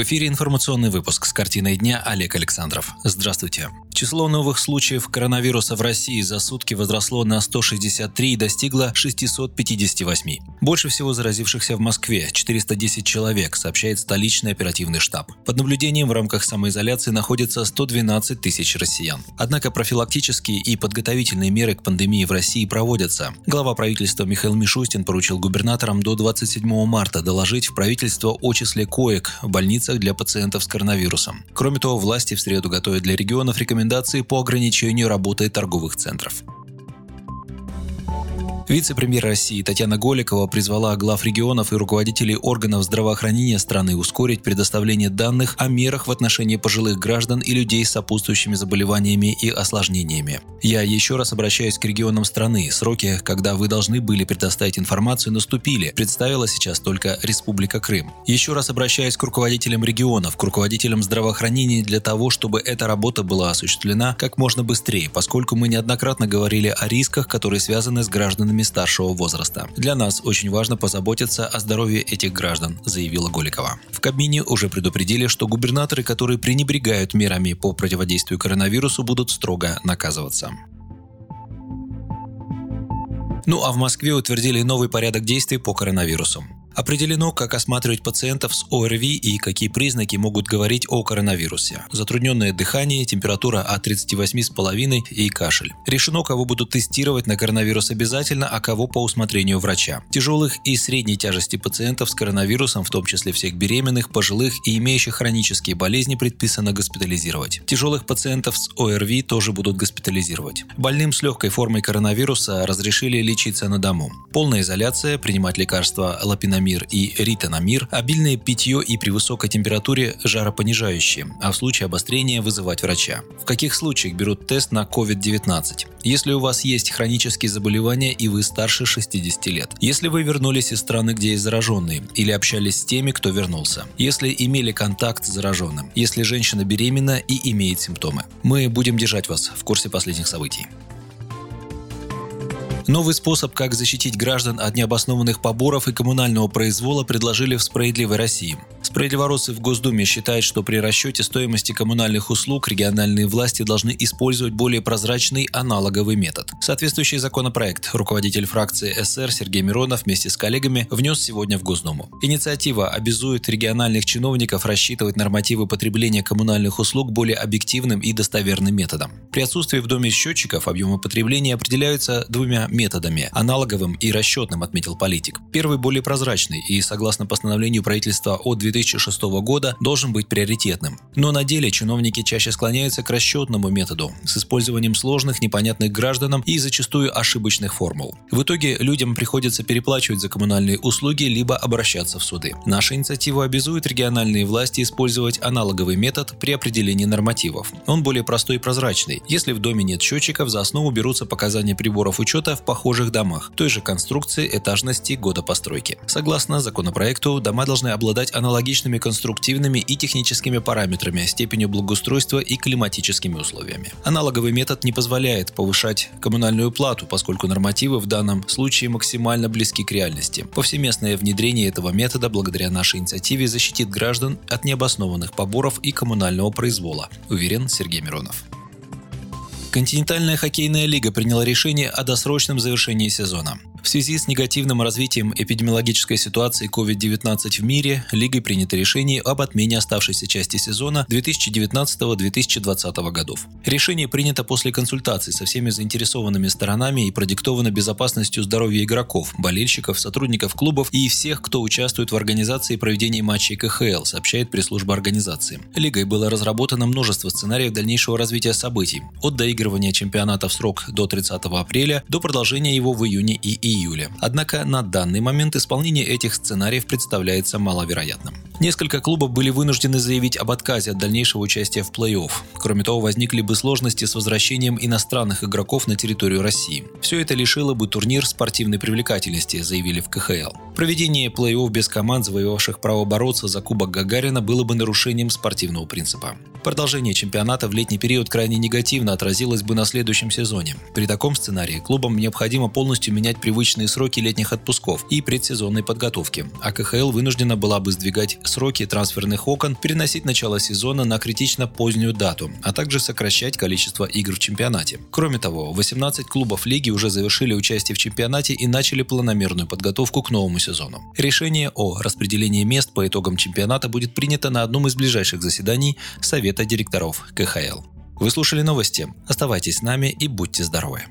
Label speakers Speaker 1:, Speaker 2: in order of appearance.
Speaker 1: В эфире информационный выпуск с картиной дня Олег Александров. Здравствуйте. Число новых случаев коронавируса в России за сутки возросло на 163 и достигло 658. Больше всего заразившихся в Москве – 410 человек, сообщает столичный оперативный штаб. Под наблюдением в рамках самоизоляции находится 112 тысяч россиян. Однако профилактические и подготовительные меры к пандемии в России проводятся. Глава правительства Михаил Мишустин поручил губернаторам до 27 марта доложить в правительство о числе коек в больницах для пациентов с коронавирусом. Кроме того, власти в среду готовят для регионов рекомендации рекомендации по ограничению работы торговых центров. Вице-премьер России Татьяна Голикова призвала глав регионов и руководителей органов здравоохранения страны ускорить предоставление данных о мерах в отношении пожилых граждан и людей с сопутствующими заболеваниями и осложнениями. Я еще раз обращаюсь к регионам страны. Сроки, когда вы должны были предоставить информацию, наступили. Представила сейчас только Республика Крым. Еще раз обращаюсь к руководителям регионов, к руководителям здравоохранения для того, чтобы эта работа была осуществлена как можно быстрее, поскольку мы неоднократно говорили о рисках, которые связаны с гражданами лицами старшего возраста. Для нас очень важно позаботиться о здоровье этих граждан, заявила Голикова. В Кабмине уже предупредили, что губернаторы, которые пренебрегают мерами по противодействию коронавирусу, будут строго наказываться. Ну а в Москве утвердили новый порядок действий по коронавирусу. Определено, как осматривать пациентов с ОРВИ и какие признаки могут говорить о коронавирусе. Затрудненное дыхание, температура от 38,5 и кашель. Решено, кого будут тестировать на коронавирус обязательно, а кого по усмотрению врача. Тяжелых и средней тяжести пациентов с коронавирусом, в том числе всех беременных, пожилых и имеющих хронические болезни, предписано госпитализировать. Тяжелых пациентов с ОРВИ тоже будут госпитализировать. Больным с легкой формой коронавируса разрешили лечиться на дому. Полная изоляция, принимать лекарства лапинамид мир и ритонамир, обильное питье и при высокой температуре жаропонижающие, а в случае обострения вызывать врача. В каких случаях берут тест на COVID-19? Если у вас есть хронические заболевания и вы старше 60 лет. Если вы вернулись из страны, где есть зараженные, или общались с теми, кто вернулся. Если имели контакт с зараженным. Если женщина беременна и имеет симптомы. Мы будем держать вас в курсе последних событий. Новый способ, как защитить граждан от необоснованных поборов и коммунального произвола, предложили в «Справедливой России». Справедливоросы в Госдуме считают, что при расчете стоимости коммунальных услуг региональные власти должны использовать более прозрачный аналоговый метод. Соответствующий законопроект руководитель фракции СР Сергей Миронов вместе с коллегами внес сегодня в Госдуму. Инициатива обязует региональных чиновников рассчитывать нормативы потребления коммунальных услуг более объективным и достоверным методом. При отсутствии в доме счетчиков объемы потребления определяются двумя методами – аналоговым и расчетным, отметил политик. Первый более прозрачный и, согласно постановлению правительства от 2006 года, должен быть приоритетным. Но на деле чиновники чаще склоняются к расчетному методу с использованием сложных, непонятных гражданам и зачастую ошибочных формул. В итоге людям приходится переплачивать за коммунальные услуги либо обращаться в суды. Наша инициатива обязует региональные власти использовать аналоговый метод при определении нормативов. Он более простой и прозрачный. Если в доме нет счетчиков, за основу берутся показания приборов учета в похожих домах, той же конструкции, этажности, года постройки. Согласно законопроекту, дома должны обладать аналогичными конструктивными и техническими параметрами, степенью благоустройства и климатическими условиями. Аналоговый метод не позволяет повышать коммунальную плату, поскольку нормативы в данном случае максимально близки к реальности. Повсеместное внедрение этого метода благодаря нашей инициативе защитит граждан от необоснованных поборов и коммунального произвола, уверен Сергей Миронов. Континентальная хоккейная лига приняла решение о досрочном завершении сезона. В связи с негативным развитием эпидемиологической ситуации COVID-19 в мире, Лигой принято решение об отмене оставшейся части сезона 2019-2020 годов. Решение принято после консультаций со всеми заинтересованными сторонами и продиктовано безопасностью здоровья игроков, болельщиков, сотрудников клубов и всех, кто участвует в организации и проведении матчей КХЛ, сообщает пресс-служба организации. Лигой было разработано множество сценариев дальнейшего развития событий, от доигрывания чемпионата в срок до 30 апреля до продолжения его в июне и июне июля. Однако на данный момент исполнение этих сценариев представляется маловероятным. Несколько клубов были вынуждены заявить об отказе от дальнейшего участия в плей-офф. Кроме того, возникли бы сложности с возвращением иностранных игроков на территорию России. Все это лишило бы турнир спортивной привлекательности, заявили в КХЛ. Проведение плей-офф без команд, завоевавших право бороться за Кубок Гагарина, было бы нарушением спортивного принципа. Продолжение чемпионата в летний период крайне негативно отразилось бы на следующем сезоне. При таком сценарии клубам необходимо полностью менять привычные сроки летних отпусков и предсезонной подготовки, а КХЛ вынуждена была бы сдвигать сроки трансферных окон, переносить начало сезона на критично позднюю дату, а также сокращать количество игр в чемпионате. Кроме того, 18 клубов лиги уже завершили участие в чемпионате и начали планомерную подготовку к новому сезону. Решение о распределении мест по итогам чемпионата будет принято на одном из ближайших заседаний Совета директоров КХЛ. Вы слушали новости. Оставайтесь с нами и будьте здоровы.